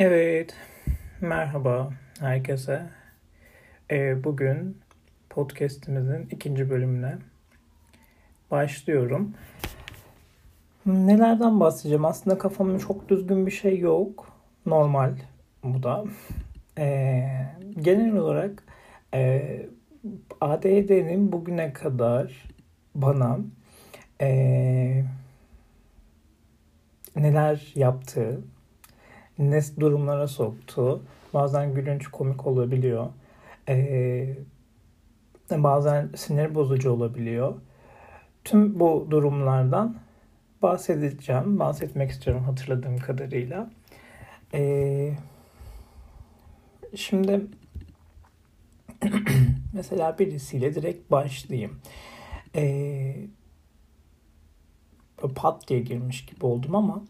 Evet, merhaba herkese. Ee, bugün podcast'imizin ikinci bölümüne başlıyorum. Nelerden bahsedeceğim? Aslında kafamda çok düzgün bir şey yok. Normal bu da. Ee, genel olarak e, ADD'nin bugüne kadar bana e, neler yaptığı, ne durumlara soktu. Bazen gülünç komik olabiliyor. Ee, bazen sinir bozucu olabiliyor. Tüm bu durumlardan bahsedeceğim. Bahsetmek istiyorum hatırladığım kadarıyla. Ee, şimdi mesela birisiyle direkt başlayayım. Ee, pat diye girmiş gibi oldum ama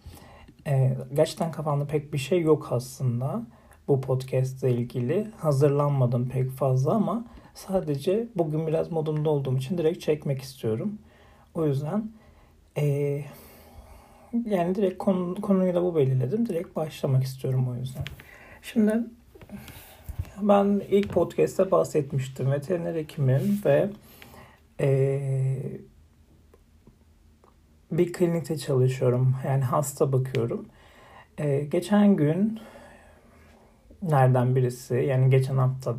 e, gerçekten kafamda pek bir şey yok aslında bu podcast ile ilgili. Hazırlanmadım pek fazla ama sadece bugün biraz modumda olduğum için direkt çekmek istiyorum. O yüzden e, yani direkt konu, konuyu da bu belirledim. Direkt başlamak istiyorum o yüzden. Şimdi ben ilk podcast'te bahsetmiştim. Veteriner hekimim ve e, bir klinikte çalışıyorum. Yani hasta bakıyorum. Ee, geçen gün nereden birisi yani geçen hafta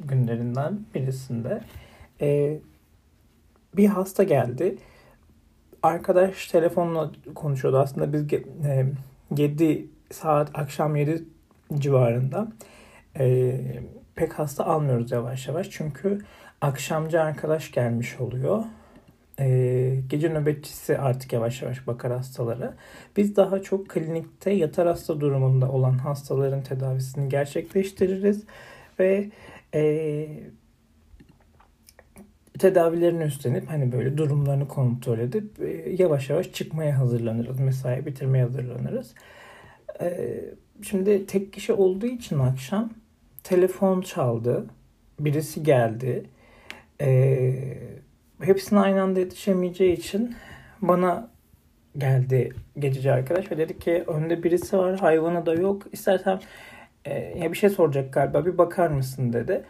günlerinden birisinde e, bir hasta geldi. Arkadaş telefonla konuşuyordu. Aslında biz e, 7 saat akşam 7 civarında e, pek hasta almıyoruz yavaş yavaş. Çünkü akşamcı arkadaş gelmiş oluyor e, gece nöbetçisi artık yavaş yavaş bakar hastalara. Biz daha çok klinikte yatar hasta durumunda olan hastaların tedavisini gerçekleştiririz ve e, tedavilerini üstlenip hani böyle durumlarını kontrol edip e, yavaş yavaş çıkmaya hazırlanırız. Mesai bitirmeye hazırlanırız. E, şimdi tek kişi olduğu için akşam telefon çaldı. Birisi geldi. Eee hepsine aynı anda yetişemeyeceği için bana geldi gececi arkadaş ve dedi ki önde birisi var hayvanı da yok. İstersen e, ya bir şey soracak galiba bir bakar mısın? dedi.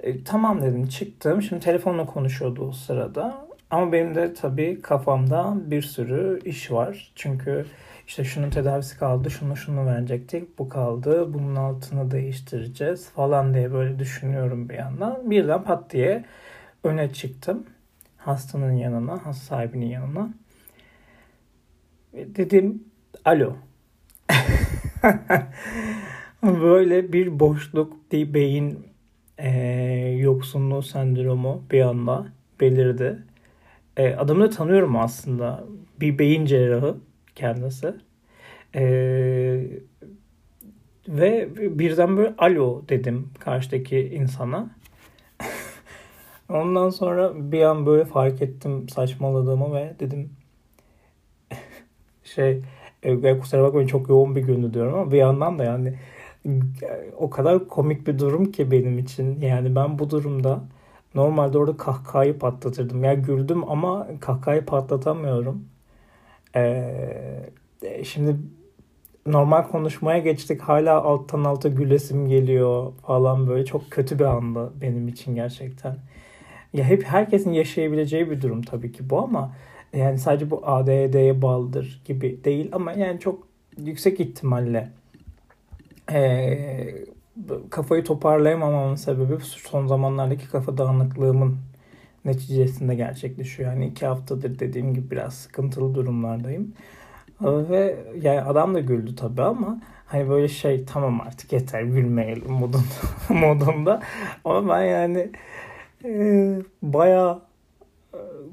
E, tamam dedim. Çıktım. Şimdi telefonla konuşuyordu o sırada. Ama benim de tabii kafamda bir sürü iş var. Çünkü işte şunun tedavisi kaldı şunu şunu verecektik bu kaldı bunun altını değiştireceğiz falan diye böyle düşünüyorum bir yandan. Birden pat diye öne çıktım hastanın yanına, hasta sahibinin yanına. Dedim alo. Böyle bir boşluk, bir beyin e, yoksunluğu sendromu bir anda belirdi. E, adamı da tanıyorum aslında. Bir beyin cerrahı kendisi. E, ve birden böyle alo dedim karşıdaki insana. Ondan sonra bir an böyle fark ettim saçmaladığımı ve dedim şey e, kusura bakmayın çok yoğun bir gündü diyorum ama bir yandan da yani o kadar komik bir durum ki benim için. Yani ben bu durumda normalde orada kahkahayı patlatırdım. Ya yani güldüm ama kahkahayı patlatamıyorum. Ee, şimdi normal konuşmaya geçtik. Hala alttan alta gülesim geliyor falan böyle. Çok kötü bir anda benim için gerçekten. Ya hep herkesin yaşayabileceği bir durum tabii ki bu ama yani sadece bu ADD'ye bağlıdır gibi değil ama yani çok yüksek ihtimalle e, kafayı toparlayamamamın sebebi son zamanlardaki kafa dağınıklığımın neticesinde gerçekleşiyor. Yani iki haftadır dediğim gibi biraz sıkıntılı durumlardayım. Ve yani adam da güldü tabii ama hani böyle şey tamam artık yeter gülmeyelim modunda, modunda. Ama ben yani baya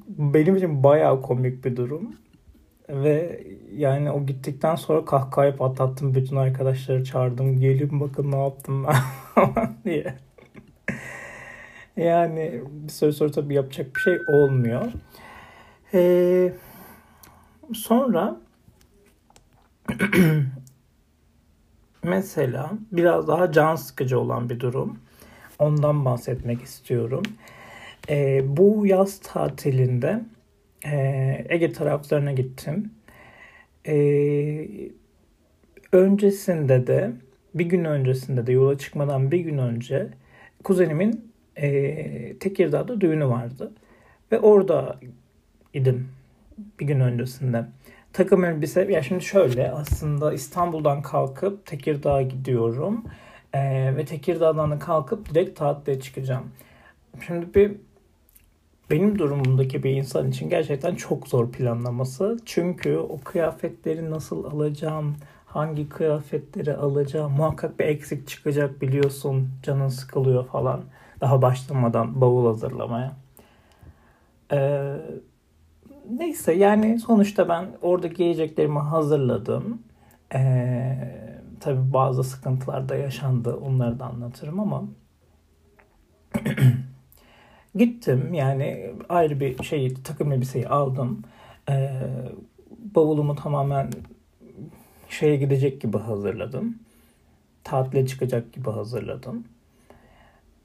benim için baya komik bir durum. Ve yani o gittikten sonra kahkahayı patlattım. Bütün arkadaşları çağırdım. Gelin bakın ne yaptım ben diye. yani bir süre sonra tabii yapacak bir şey olmuyor. Ee, sonra mesela biraz daha can sıkıcı olan bir durum. Ondan bahsetmek istiyorum. E, bu yaz tatilinde e, Ege taraflarına gittim. E, öncesinde de bir gün öncesinde de yola çıkmadan bir gün önce kuzenimin e, Tekirdağ'da düğünü vardı. Ve orada idim bir gün öncesinde. Takım elbise, ya şimdi şöyle aslında İstanbul'dan kalkıp Tekirdağ'a gidiyorum. E, ve Tekirdağ'dan da kalkıp direkt tatile çıkacağım. Şimdi bir benim durumumdaki bir insan için gerçekten çok zor planlaması. Çünkü o kıyafetleri nasıl alacağım, hangi kıyafetleri alacağım, muhakkak bir eksik çıkacak biliyorsun, canın sıkılıyor falan. Daha başlamadan bavul hazırlamaya. Ee, neyse yani sonuçta ben orada giyeceklerimi hazırladım. Ee, tabii bazı sıkıntılar da yaşandı, onları da anlatırım ama Gittim yani ayrı bir şey takım elbiseyi aldım. Ee, bavulumu tamamen şeye gidecek gibi hazırladım. Tatile çıkacak gibi hazırladım.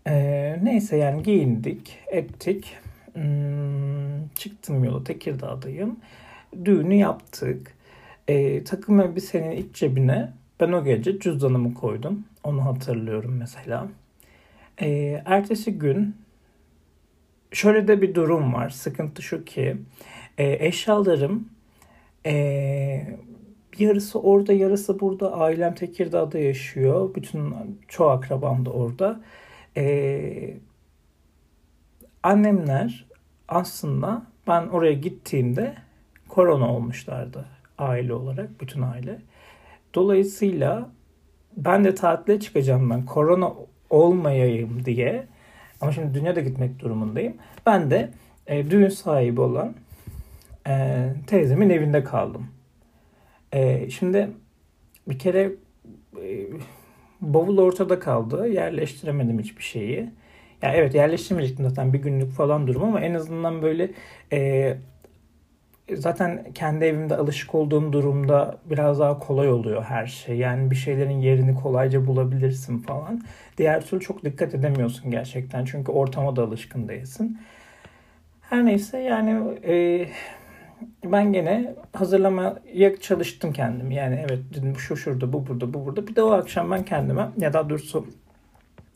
Ee, neyse yani giyindik, ettik. Hmm, çıktım yola Tekirdağ'dayım. Düğünü yaptık. Ee, takım elbisenin iç cebine ben o gece cüzdanımı koydum. Onu hatırlıyorum mesela. Ee, ertesi gün şöyle de bir durum var. Sıkıntı şu ki e, eşyalarım e, yarısı orada yarısı burada. Ailem Tekirdağ'da yaşıyor. Bütün çoğu akrabam da orada. E, annemler aslında ben oraya gittiğimde korona olmuşlardı aile olarak bütün aile. Dolayısıyla ben de tatile çıkacağım ben korona olmayayım diye ama şimdi dünyada gitmek durumundayım. Ben de e, düğün sahibi olan e, teyzemin evinde kaldım. E, şimdi bir kere e, bavul ortada kaldı. Yerleştiremedim hiçbir şeyi. Ya evet yerleştirmeyecektim zaten bir günlük falan durum ama en azından böyle e, zaten kendi evimde alışık olduğum durumda biraz daha kolay oluyor her şey. Yani bir şeylerin yerini kolayca bulabilirsin falan. Diğer türlü çok dikkat edemiyorsun gerçekten. Çünkü ortama da alışkın değilsin. Her neyse yani e, ben gene hazırlamaya çalıştım kendim. Yani evet dedim şu şurada bu burada bu burada. Bir de o akşam ben kendime ya da doğrusu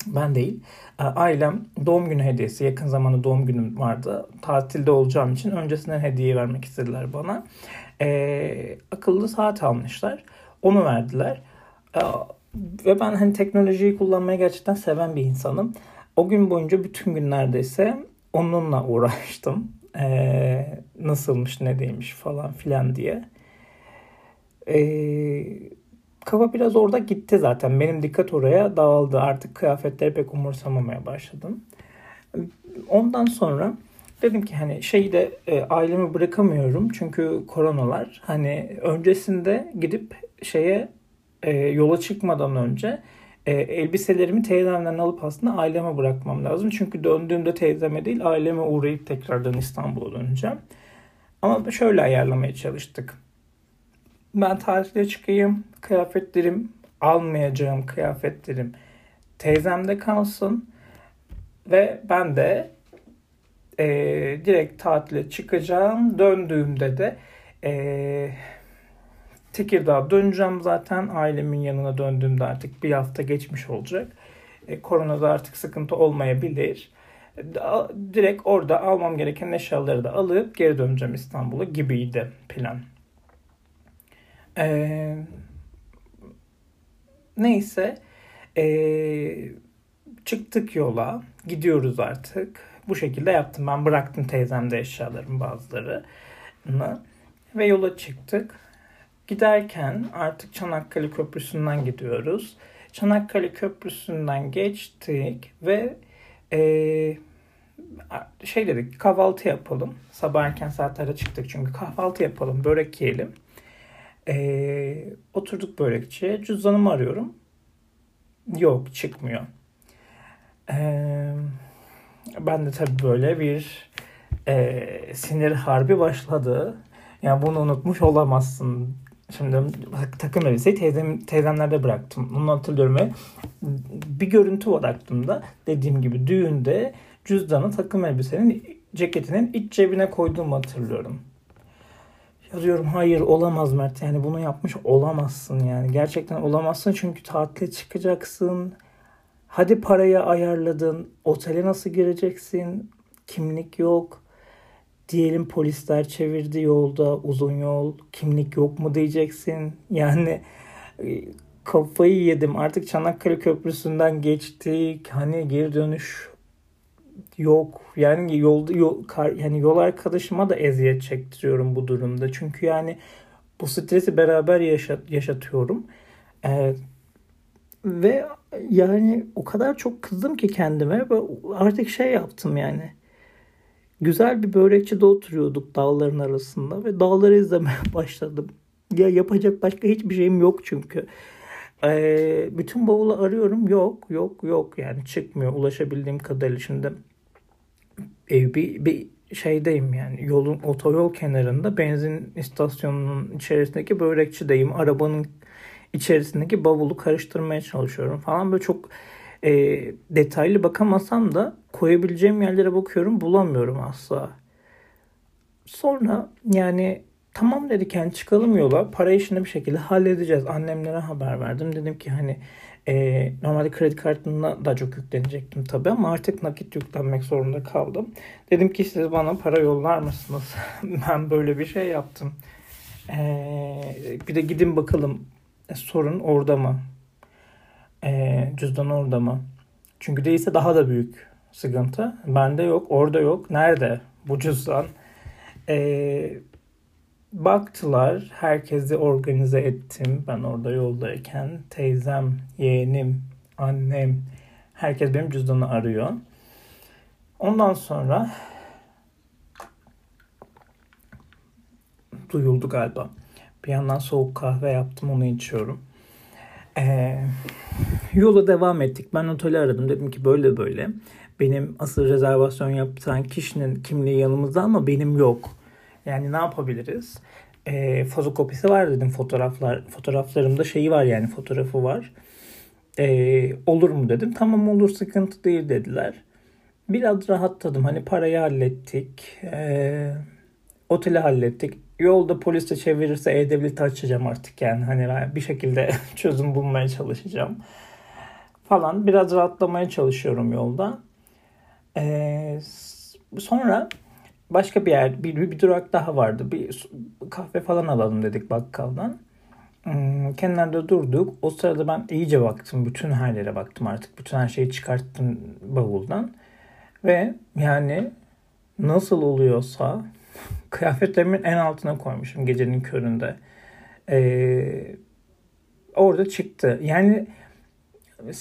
ben değil. Ailem doğum günü hediyesi. Yakın zamanda doğum günüm vardı. Tatilde olacağım için öncesinden hediye vermek istediler bana. Ee, akıllı saat almışlar. Onu verdiler. Ee, ve ben hani teknolojiyi kullanmayı gerçekten seven bir insanım. O gün boyunca bütün gün neredeyse onunla uğraştım. Ee, nasılmış, ne değilmiş falan filan diye. Ee, kafa biraz orada gitti zaten. Benim dikkat oraya dağıldı. Artık kıyafetleri pek umursamamaya başladım. Ondan sonra dedim ki hani şeyi de e, ailemi bırakamıyorum çünkü koronalar. Hani öncesinde gidip şeye e, yola çıkmadan önce e, elbiselerimi teyzemden alıp aslında aileme bırakmam lazım. Çünkü döndüğümde teyzeme değil aileme uğrayıp tekrardan İstanbul'a döneceğim. Ama şöyle ayarlamaya çalıştık. Ben tatile çıkayım, kıyafetlerim, almayacağım kıyafetlerim teyzemde kalsın ve ben de e, direkt tatile çıkacağım. Döndüğümde de e, Tekirdağ döneceğim zaten. Ailemin yanına döndüğümde artık bir hafta geçmiş olacak. E, koronada artık sıkıntı olmayabilir. Direkt orada almam gereken eşyaları da alıp geri döneceğim İstanbul'a gibiydi plan. Ee, neyse ee, çıktık yola gidiyoruz artık. Bu şekilde yaptım ben bıraktım teyzemde eşyalarım bazılarını ve yola çıktık. Giderken artık Çanakkale Köprüsü'nden gidiyoruz. Çanakkale Köprüsü'nden geçtik ve ee, şey dedik kahvaltı yapalım. Sabah erken saatlerde çıktık çünkü kahvaltı yapalım, börek yiyelim. Ee, oturduk börekçiye. Cüzdanımı arıyorum. Yok çıkmıyor. Ee, ben de tabii böyle bir e, sinir harbi başladı. Yani bunu unutmuş olamazsın. Şimdi takım elbiseyi teyzem, teyzemlerde bıraktım. Bunu hatırlıyorum bir görüntü var aklımda. Dediğim gibi düğünde cüzdanı takım elbisenin ceketinin iç cebine koyduğumu hatırlıyorum. Yazıyorum hayır olamaz Mert. Yani bunu yapmış olamazsın yani. Gerçekten olamazsın çünkü tatile çıkacaksın. Hadi parayı ayarladın. Otele nasıl gireceksin? Kimlik yok. Diyelim polisler çevirdi yolda uzun yol. Kimlik yok mu diyeceksin. Yani e, kafayı yedim. Artık Çanakkale Köprüsü'nden geçtik. Hani geri dönüş yok. Yani yolda yol, yani yol arkadaşıma da eziyet çektiriyorum bu durumda. Çünkü yani bu stresi beraber yaşat, yaşatıyorum. Ee, ve yani o kadar çok kızdım ki kendime ve artık şey yaptım yani. Güzel bir börekçide oturuyorduk dağların arasında ve dağları izlemeye başladım. Ya yapacak başka hiçbir şeyim yok çünkü. Ee, bütün bavulu arıyorum. Yok yok yok. Yani çıkmıyor ulaşabildiğim kadarıyla şimdi e, bir, bir şeydeyim yani yolun otoyol kenarında benzin istasyonunun içerisindeki börekçideyim. Arabanın içerisindeki bavulu karıştırmaya çalışıyorum falan böyle çok e, detaylı bakamasam da koyabileceğim yerlere bakıyorum bulamıyorum asla. Sonra yani tamam dedik yani çıkalım yola para işini bir şekilde halledeceğiz. Annemlere haber verdim dedim ki hani e, normalde kredi kartına da çok yüklenecektim tabii ama artık nakit yüklenmek zorunda kaldım. Dedim ki siz bana para yollar mısınız? ben böyle bir şey yaptım. E, bir de gidin bakalım e, sorun orada mı? E, cüzdan orada mı? Çünkü değilse daha da büyük sıkıntı. Bende yok, orada yok. Nerede bu cüzdan? E, Baktılar, herkesi organize ettim. Ben orada yoldayken teyzem, yeğenim, annem, herkes benim cüzdanı arıyor. Ondan sonra duyuldu galiba. Bir yandan soğuk kahve yaptım, onu içiyorum. Ee, yola devam ettik. Ben oteli aradım. Dedim ki böyle böyle. Benim asıl rezervasyon yaptıran kişinin kimliği yanımızda ama benim yok. Yani ne yapabiliriz? E, fotokopisi var dedim fotoğraflar. Fotoğraflarımda şeyi var yani fotoğrafı var. E, olur mu dedim. Tamam olur sıkıntı değil dediler. Biraz rahatladım. Hani parayı hallettik. E, oteli hallettik. Yolda polis de çevirirse E-Devlet'i açacağım artık yani. Hani bir şekilde çözüm bulmaya çalışacağım. Falan. Biraz rahatlamaya çalışıyorum yolda. Ee, sonra başka bir yer, bir, bir durak daha vardı. Bir kahve falan alalım dedik bakkaldan. Hmm, kenarda durduk. O sırada ben iyice baktım. Bütün her yere baktım artık. Bütün her şeyi çıkarttım bavuldan. Ve yani nasıl oluyorsa kıyafetlerimin en altına koymuşum gecenin köründe. Ee, orada çıktı. Yani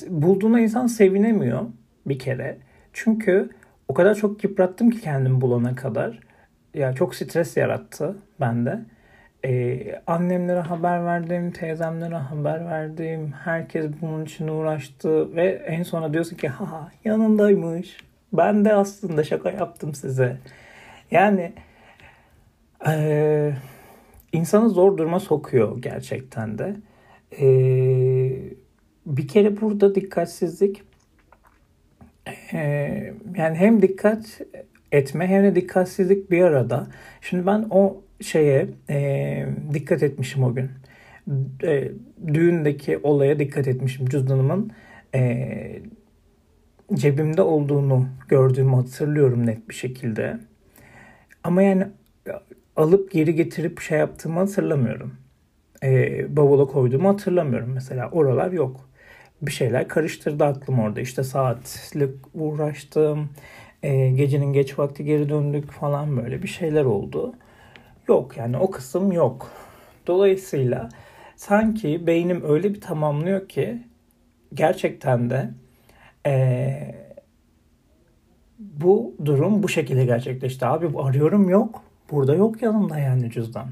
bulduğuna insan sevinemiyor bir kere. Çünkü o kadar çok yıprattım ki kendimi bulana kadar. Ya çok stres yarattı bende. Ee, annemlere haber verdim, teyzemlere haber verdim. Herkes bunun için uğraştı ve en sona diyorsun ki ha yanındaymış. Ben de aslında şaka yaptım size. Yani e, insanı zor duruma sokuyor gerçekten de. E, bir kere burada dikkatsizlik ee, yani hem dikkat etme hem de dikkatsizlik bir arada. Şimdi ben o şeye e, dikkat etmişim o gün. E, düğündeki olaya dikkat etmişim. Cüzdanımın e, cebimde olduğunu gördüğümü hatırlıyorum net bir şekilde. Ama yani alıp geri getirip şey yaptığımı hatırlamıyorum. E, bavula koyduğumu hatırlamıyorum mesela. Oralar yok bir şeyler karıştırdı aklım orada. İşte saatlik uğraştım. E, gecenin geç vakti geri döndük falan böyle bir şeyler oldu. Yok yani o kısım yok. Dolayısıyla sanki beynim öyle bir tamamlıyor ki gerçekten de e, bu durum bu şekilde gerçekleşti. Abi arıyorum yok. Burada yok yanımda yani cüzdan.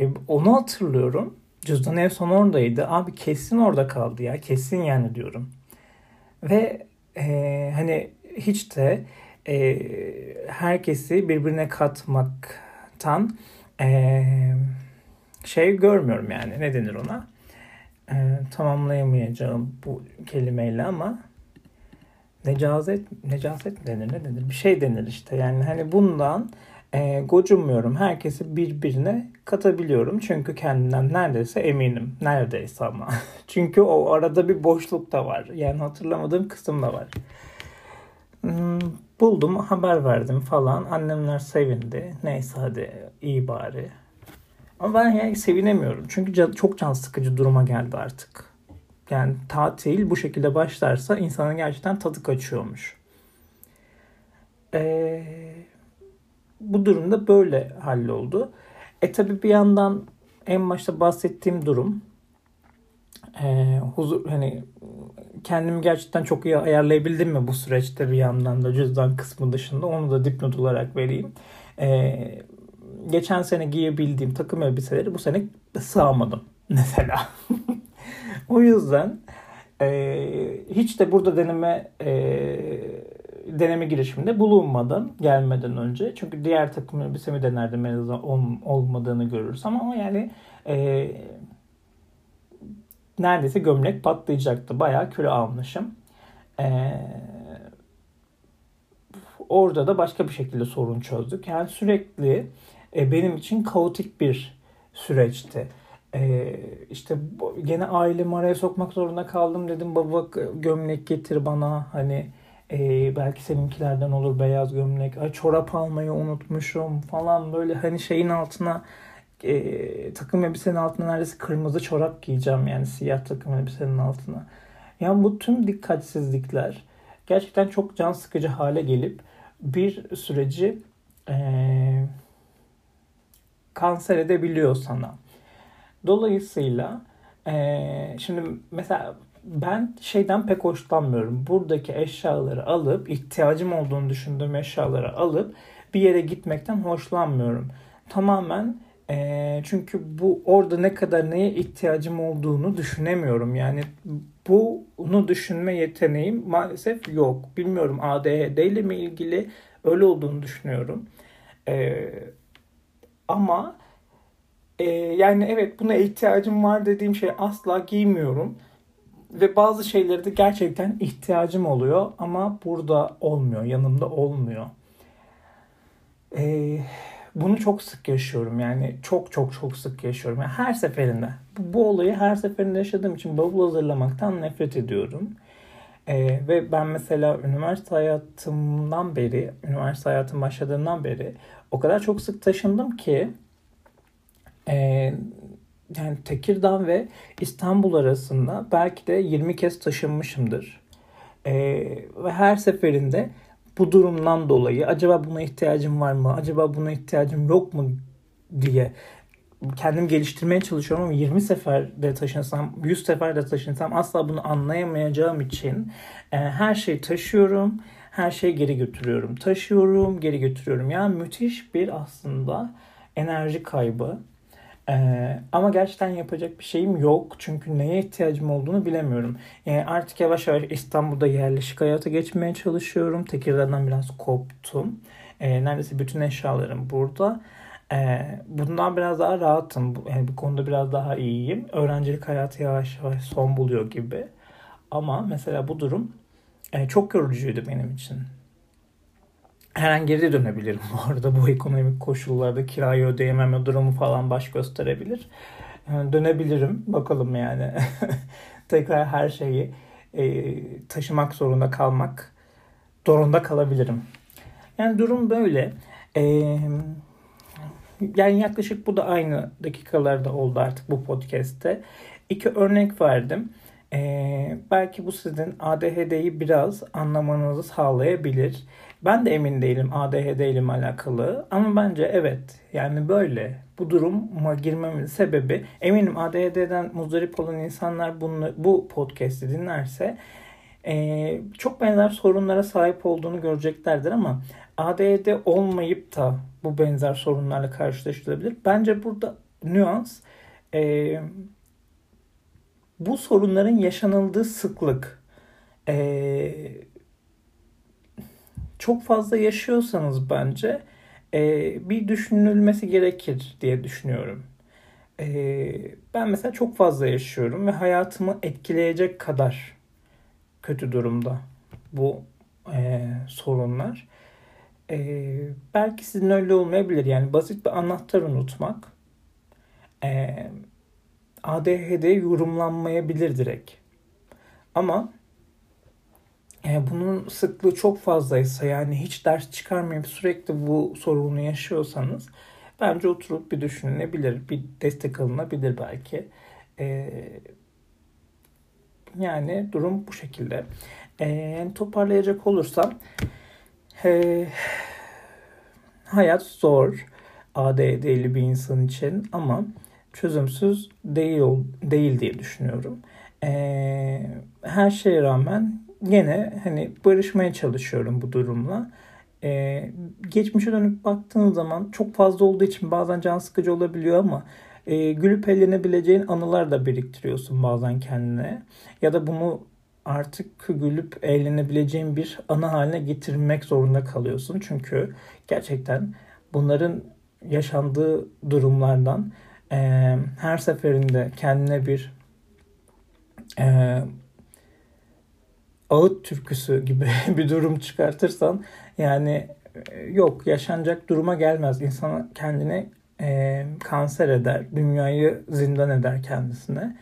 E, onu hatırlıyorum. Cüzdan en son oradaydı. Abi kesin orada kaldı ya. Kesin yani diyorum. Ve e, hani hiç de e, herkesi birbirine katmaktan e, şey görmüyorum yani. Ne denir ona? E, tamamlayamayacağım bu kelimeyle ama necaset necaset mi denir ne denir bir şey denir işte yani hani bundan e, gocunmuyorum. Herkesi birbirine katabiliyorum. Çünkü kendimden neredeyse eminim. Neredeyse ama. Çünkü o arada bir boşluk da var. Yani hatırlamadığım kısım da var. Hmm, buldum, haber verdim falan. Annemler sevindi. Neyse hadi iyi bari. Ama ben yani sevinemiyorum. Çünkü çok can sıkıcı duruma geldi artık. Yani tatil bu şekilde başlarsa insanın gerçekten tadı kaçıyormuş. Eee bu durumda böyle halloldu. E tabi bir yandan en başta bahsettiğim durum e, huzur hani kendimi gerçekten çok iyi ayarlayabildim mi bu süreçte bir yandan da cüzdan kısmı dışında onu da dipnot olarak vereyim. E, geçen sene giyebildiğim takım elbiseleri bu sene sığamadım mesela. o yüzden e, hiç de burada deneme e, deneme girişiminde bulunmadım gelmeden önce. Çünkü diğer takım elbisemi denerdim en azından olmadığını görürsem ama yani e, neredeyse gömlek patlayacaktı. Bayağı kilo almışım. E, orada da başka bir şekilde sorun çözdük. Yani sürekli e, benim için kaotik bir süreçti. Ee, işte gene ailemi araya sokmak zorunda kaldım dedim baba gömlek getir bana hani ee, belki seninkilerden olur beyaz gömlek. Ay çorap almayı unutmuşum falan böyle hani şeyin altına e, takım elbisenin altına neredeyse kırmızı çorap giyeceğim yani siyah takım elbisenin altına. Yani bu tüm dikkatsizlikler gerçekten çok can sıkıcı hale gelip bir süreci e, kanser edebiliyor sana. Dolayısıyla e, şimdi mesela ben şeyden pek hoşlanmıyorum. Buradaki eşyaları alıp ihtiyacım olduğunu düşündüğüm eşyaları alıp bir yere gitmekten hoşlanmıyorum. Tamamen e, çünkü bu orada ne kadar neye ihtiyacım olduğunu düşünemiyorum. Yani bunu düşünme yeteneğim maalesef yok. Bilmiyorum ADHD ile mi ilgili öyle olduğunu düşünüyorum. E, ama e, yani evet buna ihtiyacım var dediğim şey asla giymiyorum ve bazı şeyleri de gerçekten ihtiyacım oluyor ama burada olmuyor, yanımda olmuyor. Ee, bunu çok sık yaşıyorum yani çok çok çok sık yaşıyorum. Yani her seferinde bu, bu olayı her seferinde yaşadığım için bavul hazırlamaktan nefret ediyorum. Ee, ve ben mesela üniversite hayatımdan beri, üniversite hayatım başladığından beri o kadar çok sık taşındım ki e, yani Tekirdağ ve İstanbul arasında belki de 20 kez taşınmışımdır. Ee, ve her seferinde bu durumdan dolayı acaba buna ihtiyacım var mı? Acaba buna ihtiyacım yok mu diye kendim geliştirmeye çalışıyorum ama 20 seferde taşınsam, 100 seferde taşınsam asla bunu anlayamayacağım için e, her şeyi taşıyorum, her şeyi geri götürüyorum. Taşıyorum, geri götürüyorum. Yani müthiş bir aslında enerji kaybı. Ee, ama gerçekten yapacak bir şeyim yok. Çünkü neye ihtiyacım olduğunu bilemiyorum. Yani artık yavaş yavaş İstanbul'da yerleşik hayata geçmeye çalışıyorum. Tekirdağ'dan biraz koptum. Ee, neredeyse bütün eşyalarım burada. Ee, bundan biraz daha rahatım. Yani bu konuda biraz daha iyiyim. Öğrencilik hayatı yavaş yavaş son buluyor gibi. Ama mesela bu durum e, çok yorucuydu benim için her an geri dönebilirim bu arada. Bu ekonomik koşullarda kirayı ödeyememe durumu falan baş gösterebilir. Yani dönebilirim. Bakalım yani. Tekrar her şeyi e, taşımak zorunda kalmak zorunda kalabilirim. Yani durum böyle. E, yani yaklaşık bu da aynı dakikalarda oldu artık bu podcast'te. İki örnek verdim. Ee, belki bu sizin ADHD'yi biraz anlamanızı sağlayabilir. Ben de emin değilim ADHD ile alakalı ama bence evet yani böyle bu duruma girmemin sebebi eminim ADHD'den muzdarip olan insanlar bunu, bu podcast'i dinlerse e, çok benzer sorunlara sahip olduğunu göreceklerdir ama ADHD olmayıp da bu benzer sorunlarla karşılaşılabilir. Bence burada nüans e, bu sorunların yaşanıldığı sıklık. E, çok fazla yaşıyorsanız bence e, bir düşünülmesi gerekir diye düşünüyorum. E, ben mesela çok fazla yaşıyorum ve hayatımı etkileyecek kadar kötü durumda bu e, sorunlar. Ee, belki sizin öyle olmayabilir. Yani basit bir anahtar unutmak e, ADHD yorumlanmayabilir direkt. Ama e, bunun sıklığı çok fazlaysa yani hiç ders çıkarmayıp sürekli bu sorunu yaşıyorsanız bence oturup bir düşünülebilir. Bir destek alınabilir belki. E, yani durum bu şekilde. E, yani toparlayacak olursam hayat zor ADHD'li bir insan için ama çözümsüz değil değil diye düşünüyorum. E, her şeye rağmen gene hani barışmaya çalışıyorum bu durumla. Ee, geçmişe dönüp baktığın zaman çok fazla olduğu için bazen can sıkıcı olabiliyor ama e, gülüp eğlenebileceğin anılar da biriktiriyorsun bazen kendine. Ya da bunu artık gülüp eğlenebileceğin bir anı haline getirmek zorunda kalıyorsun. Çünkü gerçekten bunların yaşandığı durumlardan e, her seferinde kendine bir e, ağıt türküsü gibi bir durum çıkartırsan yani e, yok yaşanacak duruma gelmez. İnsan kendini e, kanser eder, dünyayı zindan eder kendisine.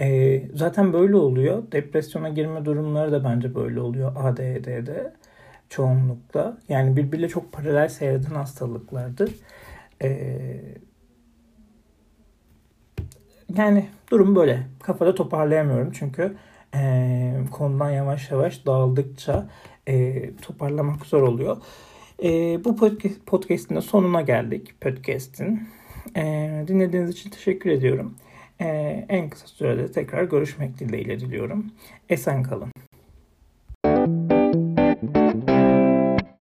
E, zaten böyle oluyor. Depresyona girme durumları da bence böyle oluyor ADHD'de çoğunlukla. Yani birbiriyle çok paralel seyreden hastalıklardır. E, yani durum böyle. Kafada toparlayamıyorum çünkü e, konudan yavaş yavaş dağıldıkça e, toparlamak zor oluyor. E, bu podcast, podcast'in de sonuna geldik. Podcast'in. E, dinlediğiniz için teşekkür ediyorum. E, en kısa sürede tekrar görüşmek dileğiyle diliyorum. Esen kalın.